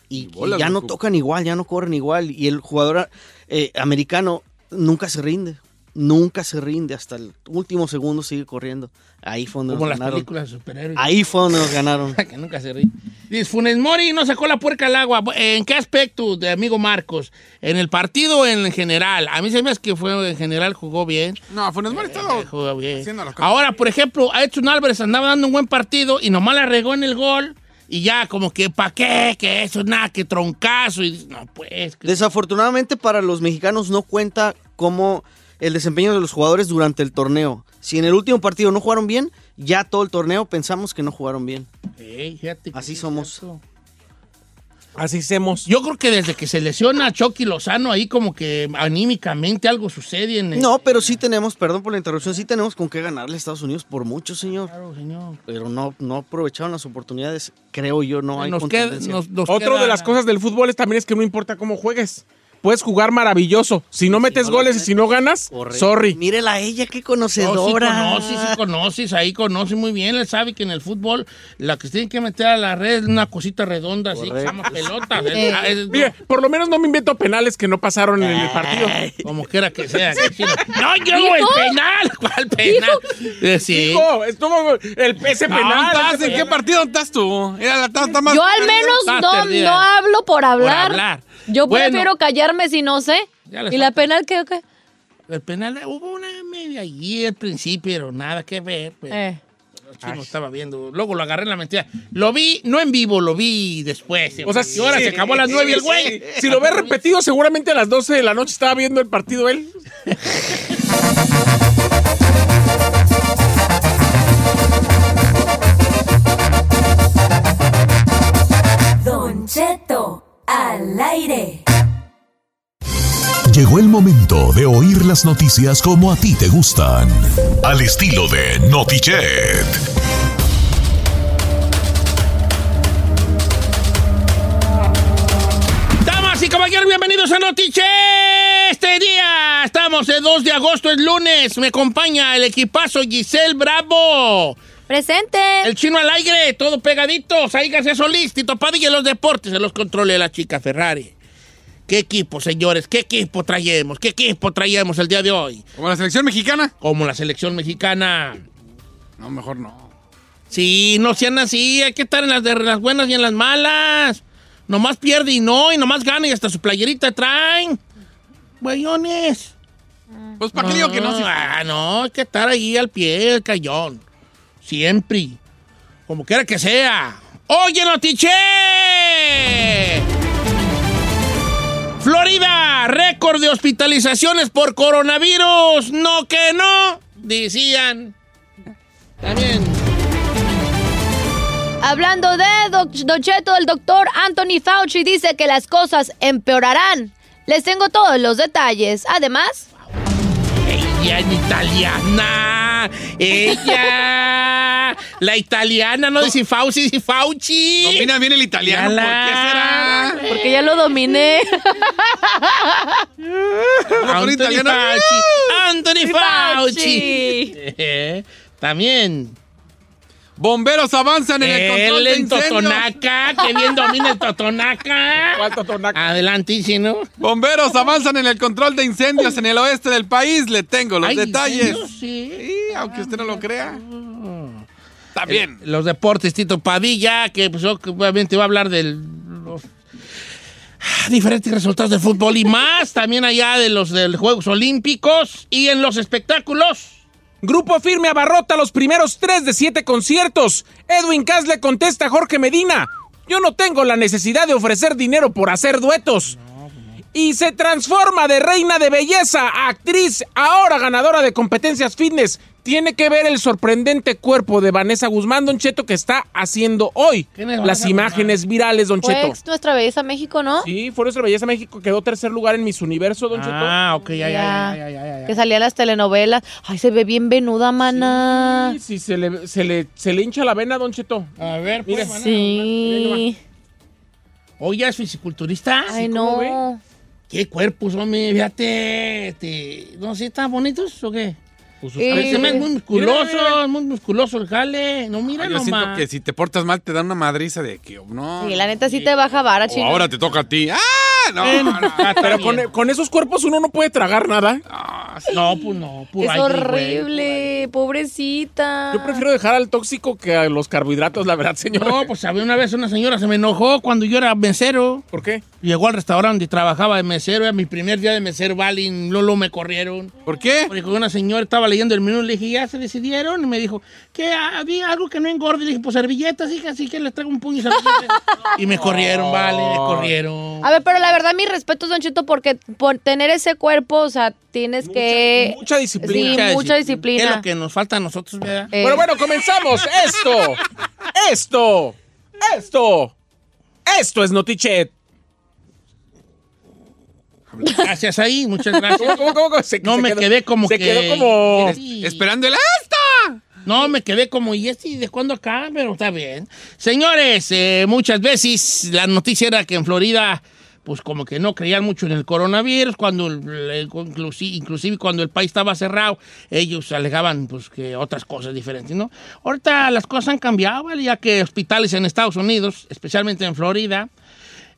Y, ya no tocan igual, ya no corren igual. Y el jugador eh, americano nunca se rinde. Nunca se rinde. Hasta el último segundo sigue corriendo. Ahí fue donde Como nos las ganaron. películas de superhéroes. Ahí fue donde nos ganaron. que nunca se ríe. Dice, Funes Mori no sacó la puerca al agua. ¿En qué aspecto, de amigo Marcos? ¿En el partido o en general? A mí se me hace que fue en general, jugó bien. No, Funes Mori estaba Jugó bien. haciendo las cosas. Ahora, por ejemplo, a Edson Álvarez andaba dando un buen partido y nomás la regó en el gol. Y ya, como que, ¿para qué? Que eso, nada, que troncazo. Y dices, no, pues. que- Desafortunadamente para los mexicanos no cuenta como el desempeño de los jugadores durante el torneo. Si en el último partido no jugaron bien, ya todo el torneo pensamos que no jugaron bien. Así somos. cierto. Así hacemos. Yo creo que desde que se lesiona a Chucky Lozano, ahí como que anímicamente algo sucede en el... No, pero sí tenemos, perdón por la interrupción, sí tenemos con qué ganarle a Estados Unidos por mucho, señor. Claro, señor. Pero no, no aprovecharon las oportunidades, creo yo, no hay Nos queda- contundencia. nos- nos Otro queda- de las cosas del fútbol es también es que no importa cómo juegues. Puedes jugar maravilloso. Si no metes no goles y si no ganas, Correcto. sorry. Mírela a ella, qué No, sí conocedora. conoces, sí conoces, ahí conoce muy bien. Él sabe que en el fútbol la que se tiene que meter a la red es una cosita redonda así, que se llama pelota. Es- es- Mire, por lo menos no me invento penales que no pasaron en el partido. como quiera que sea. que sí, no. Yo el penal. ¿Cuál penal? Eh, Sí. Hijo, estuvo el ese No, penal. estás ese ¿En qué partido estás tú? Era la está más Yo al menos no, no hablo por hablar. hablar. Yo Bueno. prefiero callarme si no sé. ¿Y la penal qué o qué? El penal hubo una media allí al principio, pero nada que ver. pues. Eh. Sí, no estaba viendo. Luego lo agarré en la mentira. Lo vi, no en vivo, lo vi después. O sea, y ahora sí, se acabó a las nueve y el sí, güey. sí. Si lo ves repetido, seguramente a las 12 de la noche estaba viendo el partido él. Don Cheto al aire. Llegó el momento de oír las noticias como a ti te gustan. Al estilo de Notichet. Damas y caballeros, bienvenidos a Notiche. Este día estamos el 2 de agosto, es lunes. Me acompaña el equipazo Giselle Bravo. Presente. El chino al aire, todo pegadito. Ahí García Solís, Tito Padilla, los deportes, se los controle la chica Ferrari. ¿Qué equipo, señores? ¿Qué equipo traemos? ¿Qué equipo traemos el día de hoy? ¿Como la selección mexicana? Como la selección mexicana. No, mejor no. Sí, no sean así, hay que estar en las, de las buenas y en las malas. Nomás pierde y no, y nomás gana y hasta su playerita traen. Güeyones. Pues para qué digo que no. Si- Ah, no, hay que estar ahí al pie del cañón. Siempre. Como quiera que sea. ¡Oye, Notiche! Florida, récord de hospitalizaciones por coronavirus. No que no, decían. También. Hablando de Doc- Don Cheto, el doctor Anthony Fauci dice que las cosas empeorarán. Les tengo todos los detalles. Además, Ella es italiana. Ella. La italiana, no dice Fauci, dice Fauci. Domina bien el italiano. ¿Por qué será? porque ya lo dominé. Anthony italiano. Fauci. Anthony Fauci. Fauci. También. Bomberos avanzan en el control El de en incendios. Totonaca, que bien domina el Totonaca. ¿Cuál Totonaca? ¿no? Bomberos avanzan en el control de incendios en el oeste del país. Le tengo los Ay, detalles. sí. Sí, aunque usted no lo crea. Está bien. Los deportes, Tito Padilla, que pues, obviamente va a hablar de los diferentes resultados del fútbol y más, también allá de los de los Juegos Olímpicos y en los espectáculos. Grupo Firme abarrota los primeros tres de siete conciertos. Edwin Cass le contesta a Jorge Medina. Yo no tengo la necesidad de ofrecer dinero por hacer duetos. Y se transforma de reina de belleza a actriz, ahora ganadora de competencias fitness. Tiene que ver el sorprendente cuerpo de Vanessa Guzmán, Don Cheto, que está haciendo hoy ¿Quién es las imágenes virales, Don Fue Cheto? ex nuestra belleza México, ¿no? Sí, fue nuestra belleza México, quedó tercer lugar en Miss Universo, Don Cheto. Ah, ok, ya, ya, Ya. ya, ya, ya, ya. Que salía en las telenovelas. Ay, se ve bien venuda, mana. Sí, sí, se le, se, le, se le hincha la vena, Don Cheto. A ver, Mira. pues, Sí. Hoy ya es fisiculturista. Ay, ¿cómo ve? no. ¿Qué cuerpos, hombre? Fíjate. este, No sé, ¿están bonitos o qué? Pues Eh, Parece es muy Mira, musculoso, mira, mira. muy musculoso el jale. No, mira Ay, yo siento que si te portas mal te dan una madriza de que no. Sí, la neta sí te baja vara, o chino. ahora te toca a ti. ¡Ah! No, no. está Pero con, con esos cuerpos uno no puede tragar nada. Ah, sí. No, pues no. puro Es güey. horrible, pobrecita. Yo prefiero dejar al tóxico que a los carbohidratos, la verdad, señor. No, pues había una vez una señora se me enojó cuando yo era mesero. ¿Por qué? Llegó al restaurante y trabajaba de mesero. Era mi primer día de mesero, vale, y Lolo me corrieron. ¿Por qué? Porque una señora estaba leyendo el menú, le dije, ¿ya se decidieron? Y me dijo, que había algo que no engorde. Le dije, pues servilletas, hija, así que les traigo un puño de servilletas. y me corrieron, vale, me corrieron. A ver, pero la verdad, mi respeto, Don Cheto, porque por tener ese cuerpo, o sea, tienes que. Mucha disciplina. Sí, mucha disciplina. Es lo que nos falta a nosotros, ¿verdad? Eh, Bueno, bueno, comenzamos. Esto, esto, esto, esto es Notichet. Gracias ahí, muchas gracias. ¿Cómo, cómo, cómo, cómo? Se- No se me quedó- quedé como se que... quedó como... Sí. Esperando el esta. No, me quedé como, ¿y este de cuándo acá? Pero está bien. Señores, eh, muchas veces la noticia era que en Florida, pues como que no creían mucho en el coronavirus, cuando el- inclusive cuando el país estaba cerrado, ellos alegaban pues que otras cosas diferentes, ¿no? Ahorita las cosas han cambiado, ¿vale? Ya que hospitales en Estados Unidos, especialmente en Florida,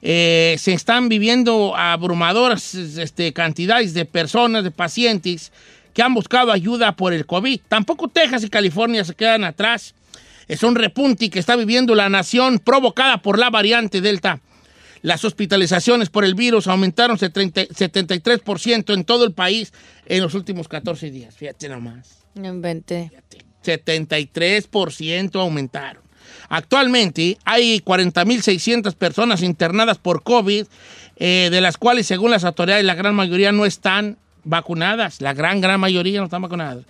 eh, se están viviendo abrumadoras este, cantidades de personas, de pacientes que han buscado ayuda por el COVID. Tampoco Texas y California se quedan atrás. Es un repunte que está viviendo la nación provocada por la variante Delta. Las hospitalizaciones por el virus aumentaron 70 73% en todo el país en los últimos 14 días. Fíjate nomás. No inventé. 73% aumentaron. Actualmente hay 40.600 personas internadas por COVID, eh, de las cuales, según las autoridades, la gran mayoría no están vacunadas. La gran, gran mayoría no están vacunadas.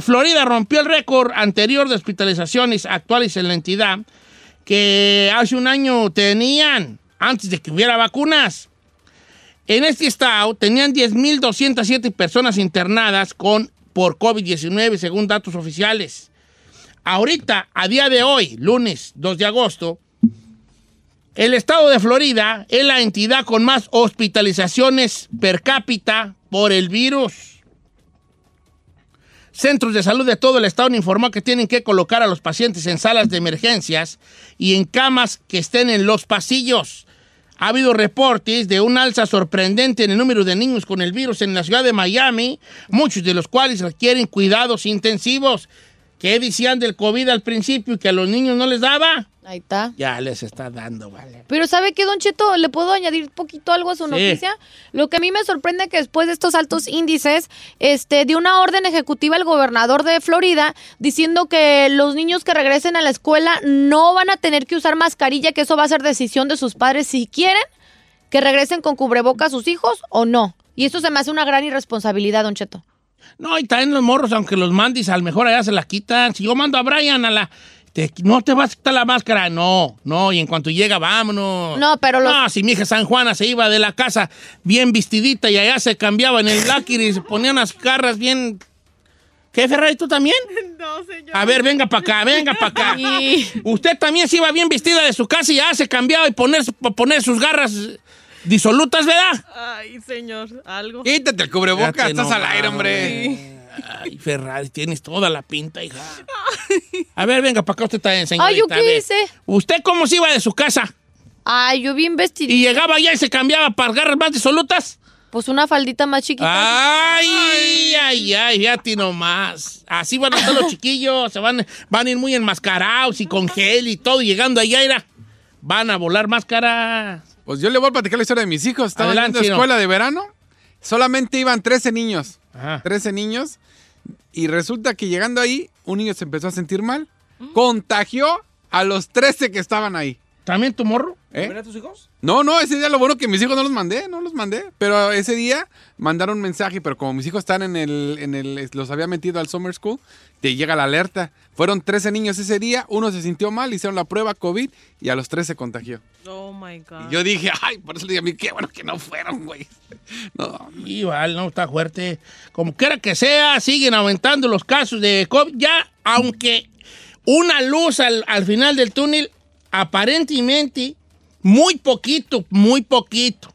Florida rompió el récord anterior de hospitalizaciones actuales en la entidad que hace un año tenían, antes de que hubiera vacunas. En este estado tenían 10.207 personas internadas con, por COVID-19, según datos oficiales. Ahorita, a día de hoy, lunes 2 de agosto, el estado de Florida es la entidad con más hospitalizaciones per cápita por el virus. Centros de salud de todo el estado han informado que tienen que colocar a los pacientes en salas de emergencias y en camas que estén en los pasillos. Ha habido reportes de un alza sorprendente en el número de niños con el virus en la ciudad de Miami, muchos de los cuales requieren cuidados intensivos. ¿Qué decían del COVID al principio y que a los niños no les daba? Ahí está. Ya les está dando, vale. Pero ¿sabe qué, Don Cheto? ¿Le puedo añadir poquito algo a su Sí. noticia? Lo que a mí me sorprende que después de estos altos índices, este, dio una orden ejecutiva el gobernador de Florida diciendo que los niños que regresen a la escuela no van a tener que usar mascarilla, que eso va a ser decisión de sus padres si quieren que regresen con cubreboca a sus hijos o no. Y esto se me hace una gran irresponsabilidad, Don Cheto. No, y también los morros, aunque los mandis, a lo mejor allá se la quitan. Si yo mando a Brian a la... te- no te vas a quitar la máscara. No, no, y en cuanto llega, vámonos. No, pero los- No, si mi hija San Juana se iba de la casa bien vestidita y allá se cambiaba en el láquir y se ponía unas garras bien... ¿Qué, Ferrari, tú también? No, señor. A ver, venga para acá, venga para acá. Sí. Usted también se iba bien vestida de su casa y ya se cambiaba y poner, poner sus garras disolutas, ¿verdad? Ay, señor, algo. Quítate el cubrebocas, Fíjate estás al aire, hombre. Ay, Ferrari, tienes toda la pinta, hija. A ver, venga para acá usted también, señorita. Ay, ¿yo a qué hice? ¿Usted cómo se iba de su casa? Ay, yo bien vestidita. ¿Y llegaba allá y se cambiaba para garras más disolutas? Pues una faldita más chiquita. Ay, ay, ay, fíjate nomás. Así van a estar los chiquillos, se van, van a ir muy enmascarados y con gel y todo, y llegando allá, era, van a volar máscaras. Pues yo le voy a platicar la historia de mis hijos. Estaban en Chino. escuela de verano. Solamente iban 13 niños. Ajá. 13 niños. Y resulta que llegando ahí, un niño se empezó a sentir mal. Contagió a los 13 que estaban ahí. ¿También tu morro? ¿Eh? ¿Ven a tus hijos? No, no, ese día lo bueno que mis hijos no los mandé, no los mandé. Pero ese día mandaron un mensaje, pero como mis hijos están en el, en el, los había metido al summer school, te llega la alerta. Fueron 13 niños ese día, uno se sintió mal, hicieron la prueba COVID y a los tres se contagió. Oh my God. Y yo dije, ay, por eso le dije a mí, qué bueno que no fueron, güey. No, Igual, no está fuerte. Como quiera que sea, siguen aumentando los casos de COVID. Ya, aunque una luz al, al final del túnel, aparentemente, muy poquito, muy poquito.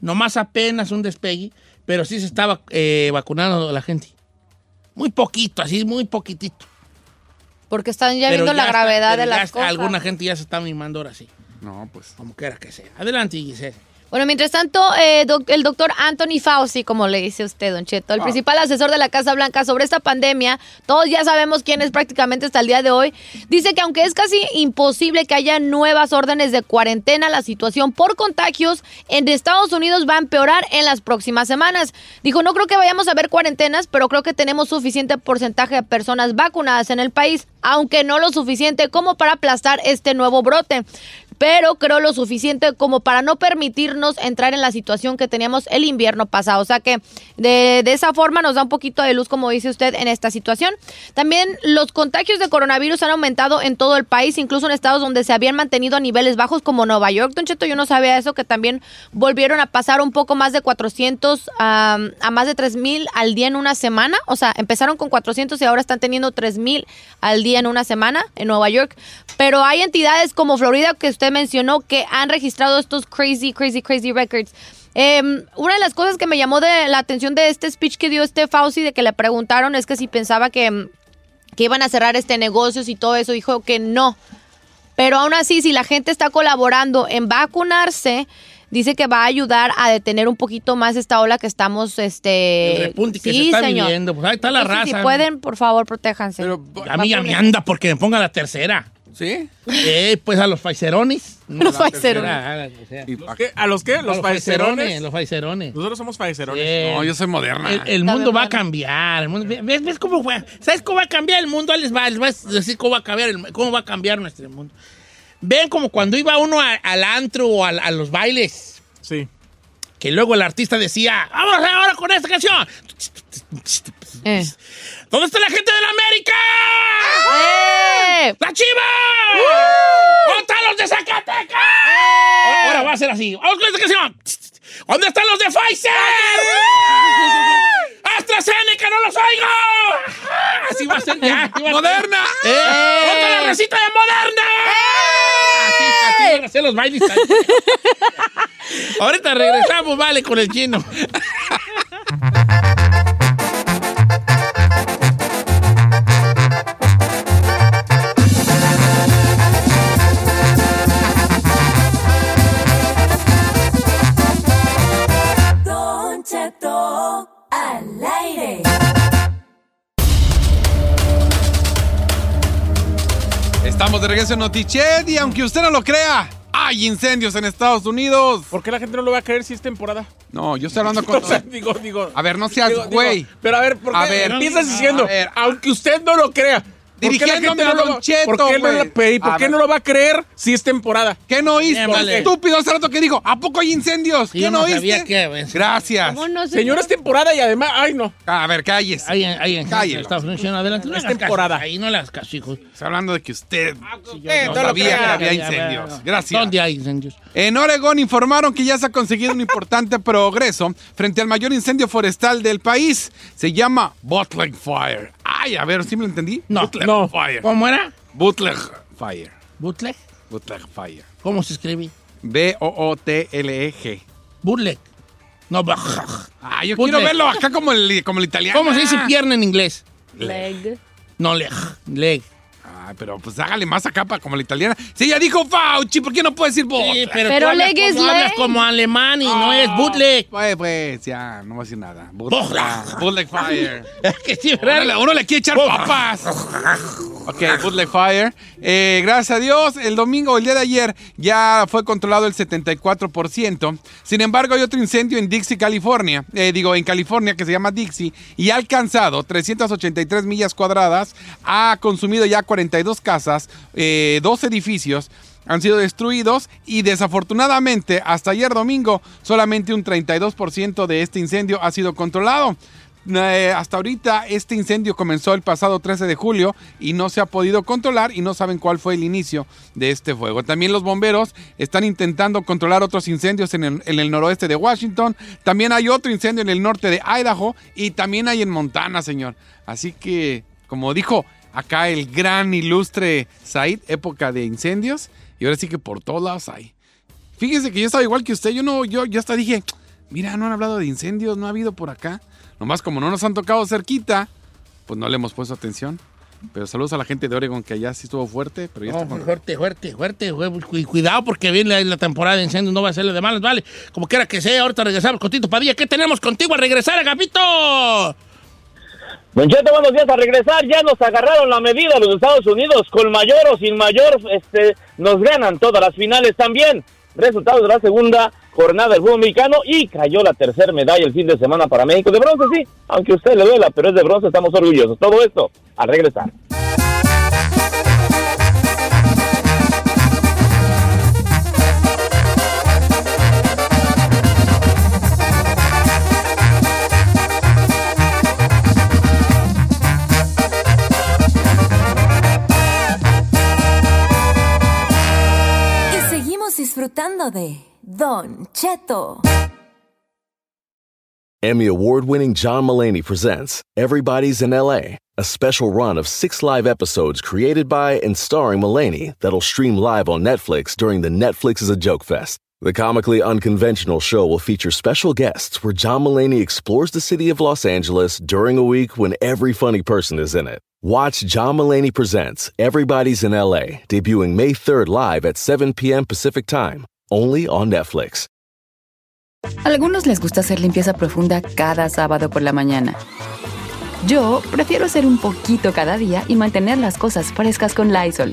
Nomás apenas un despegue, pero sí se estaba eh, vacunando la gente. Muy poquito, así, muy poquitito. Porque están ya Pero viendo la gravedad de las cosas. Alguna gente ya se está mimando ahora sí. No, pues. Como quiera que sea. Adelante, Giselle. Bueno, mientras tanto, eh, doc- el doctor Anthony Fauci, como le dice usted, Don Cheto, el Ah. principal asesor de la Casa Blanca sobre esta pandemia, todos ya sabemos quién es prácticamente hasta el día de hoy, dice que aunque es casi imposible que haya nuevas órdenes de cuarentena, la situación por contagios en Estados Unidos va a empeorar en las próximas semanas. Dijo, no creo que vayamos a ver cuarentenas, pero creo que tenemos suficiente porcentaje de personas vacunadas en el país, aunque no lo suficiente como para aplastar este nuevo brote pero creo lo suficiente como para no permitirnos entrar en la situación que teníamos el invierno pasado. O sea que de, de esa forma nos da un poquito de luz, como dice usted, en esta situación. También los contagios de coronavirus han aumentado en todo el país, incluso en estados donde se habían mantenido a niveles bajos como Nueva York. Don Cheto, yo no sabía eso, que también volvieron a pasar un poco más de 400 a, más de 3 mil al día en una semana. O sea, empezaron con 400 y ahora están teniendo 3 mil al día en una semana en Nueva York. Pero hay entidades como Florida que usted mencionó que han registrado estos crazy, crazy, crazy records. Eh, una de las cosas que me llamó de la atención de este speech que dio este Fauci, de que le preguntaron, es que si pensaba que, mm, que iban a cerrar este negocios y todo eso, dijo que no. Pero aún así, si la gente está colaborando en vacunarse, dice que va a ayudar a detener un poquito más esta ola que estamos, este... El repunte que se sí, está señor. viviendo. Pues ahí está la Entonces, raza. Si pueden, por favor, protéjanse. A mí ya me anda porque me ponga la tercera. ¿Sí? Eh, pues a los faicerones. Los faicerones. tercera, ¿Y ¿Los qué? ¿A los qué? A ¿Los faicerones? los faicerones. Nosotros somos faicerones. No, yo soy moderna. El, el mundo va a cambiar. el mundo- ¿ves, ves cómo fue? ¿Sabes cómo va a cambiar el mundo? Les va, les va a decir cómo va a cambiar, el- cómo va a cambiar nuestro mundo. Ven como cuando iba uno a- al antro o a, los bailes. Sí. Que luego el artista decía, vamos ahora con esta canción. Eh. ¿Dónde está la gente de la América? ¡Eh! ¡La Chiva! ¿Dónde están los de Zacatecas? Ahora, ahora va a ser así. Vamos con esta canción. ¿Dónde están los de Pfizer? ¡AstraZeneca, no los oigo! Así va a ser ya. ¡Moderna! ¡Eh! ¡Ponte la recita de Moderna! Ser los bailes. Ahorita regresamos, vale, con el chino. Don Cheto al aire. Estamos de regreso en Notiched y aunque usted no lo crea, hay incendios en Estados Unidos. ¿Por qué la gente no lo va a creer si es temporada? No, yo estoy hablando con... O sea, digo, digo. A ver, no seas digo, digo, güey. pero a ver, ¿por qué A ver, empiezas a diciendo, ver. aunque usted no lo crea? ¿Por qué la Dirigiéndome a no lo Don va- Cheto, ¿Por qué, no, lo- ¿y por A qué no lo va a creer si es temporada? ¿Qué no oíste? Bien, vale. Estúpido hace rato que digo, ¿a poco hay incendios? Sí, ¿Qué yo no no oíste? sabía que- pues, Gracias. ¿Cómo no sé? Señor, es temporada y además, ay no. A ver, calles. Ahí, en- ahí en Unidos, no, adelante. No Es temporada. Ahí no hagas caso, hijos. Estoy hablando de que usted no sabía que había- incendios. Gracias. ¿Dónde hay incendios? En Oregón informaron que ya se ha conseguido un importante progreso frente al mayor incendio forestal del país. Se llama Bootleg Fire. Ay, a ver, ¿sí me lo entendí? No, no. Fire. ¿Cómo era? Bootleg Fire. ¿Bootleg? Bootleg Fire. ¿Cómo se escribe? B-O-O-T-L-E-G. Bootleg. No. Ah, yo quiero verlo acá como el, como el italiano. ¿Cómo se dice pierna en inglés? Leg. No, leg. Leg. Ah, pero pues hágale más acá para como la italiana. Si ella dijo Fauci, ¿por qué no puede decir Sí, Bootleg? pero, Pero tú hablas como, hablas leg. como alemán y no es bootleg. Pues, pues, ya, no voy a decir nada. Bootleg, Bootleg. Bootleg Fire. que sí, Uno ¿verdad? le, uno le quiere echar papas. Ok, Bootleg Fire. Eh, gracias a Dios, el domingo, el día de ayer, ya fue controlado el 74%. Sin embargo, hay otro incendio en Dixie, California. Eh, digo, en California, que se llama Dixie, y ha alcanzado 383 millas cuadradas. Ha consumido ya 42 casas, eh, dos edificios. han sido destruidos y desafortunadamente hasta ayer domingo solamente un 32% de este incendio ha sido controlado. Eh, hasta ahorita este incendio comenzó el pasado 13 de julio y no se ha podido controlar y no saben cuál fue el inicio de este fuego. También los bomberos están intentando controlar otros incendios en el noroeste de Washington. También hay otro incendio en el norte de Idaho y también hay en Montana, señor. Así que, como dijo acá el gran ilustre Said, época de incendios. Y ahora sí que por todos lados hay. Fíjese que yo estaba igual que usted. Yo no, yo, yo hasta dije, mira, no han hablado de incendios, no ha habido por acá. Nomás como no nos han tocado cerquita, pues no le hemos puesto atención. Pero saludos a la gente de Oregon que allá sí estuvo fuerte, pero ya No, está fuerte, fuerte, fuerte. Cu- Cuidado porque viene la, temporada de incendios, no va a serle de malas, vale. Como quiera que sea, ahorita regresamos con Tito Padilla. ¿Qué tenemos contigo a regresar, Agapito? Don Cheto, buenos días. A regresar ya nos agarraron la medida los Estados Unidos. Con mayor o sin mayor, este, nos ganan todas las finales también. Resultados de la segunda jornada del fútbol mexicano y cayó la tercera medalla el fin de semana para México. De bronce, sí, aunque a usted le duela, pero es de bronce, estamos orgullosos. Todo esto al regresar. Disfrutando de Don Cheto. Emmy award winning John Mullaney presents Everybody's in LA, a special run of six live episodes created by and starring Mullaney that'll stream live on Netflix during the Netflix is a Joke Fest. The comically unconventional show will feature special guests where John Mullaney explores the city of Los Angeles during a week when every funny person is in it. Watch John Mullaney Presents Everybody's in LA, debuting May 3rd live at 7 p.m. Pacific Time, only on Netflix. Algunos les gusta hacer limpieza profunda cada sábado por la mañana. Yo prefiero hacer un poquito cada día y mantener las cosas frescas con Lysol.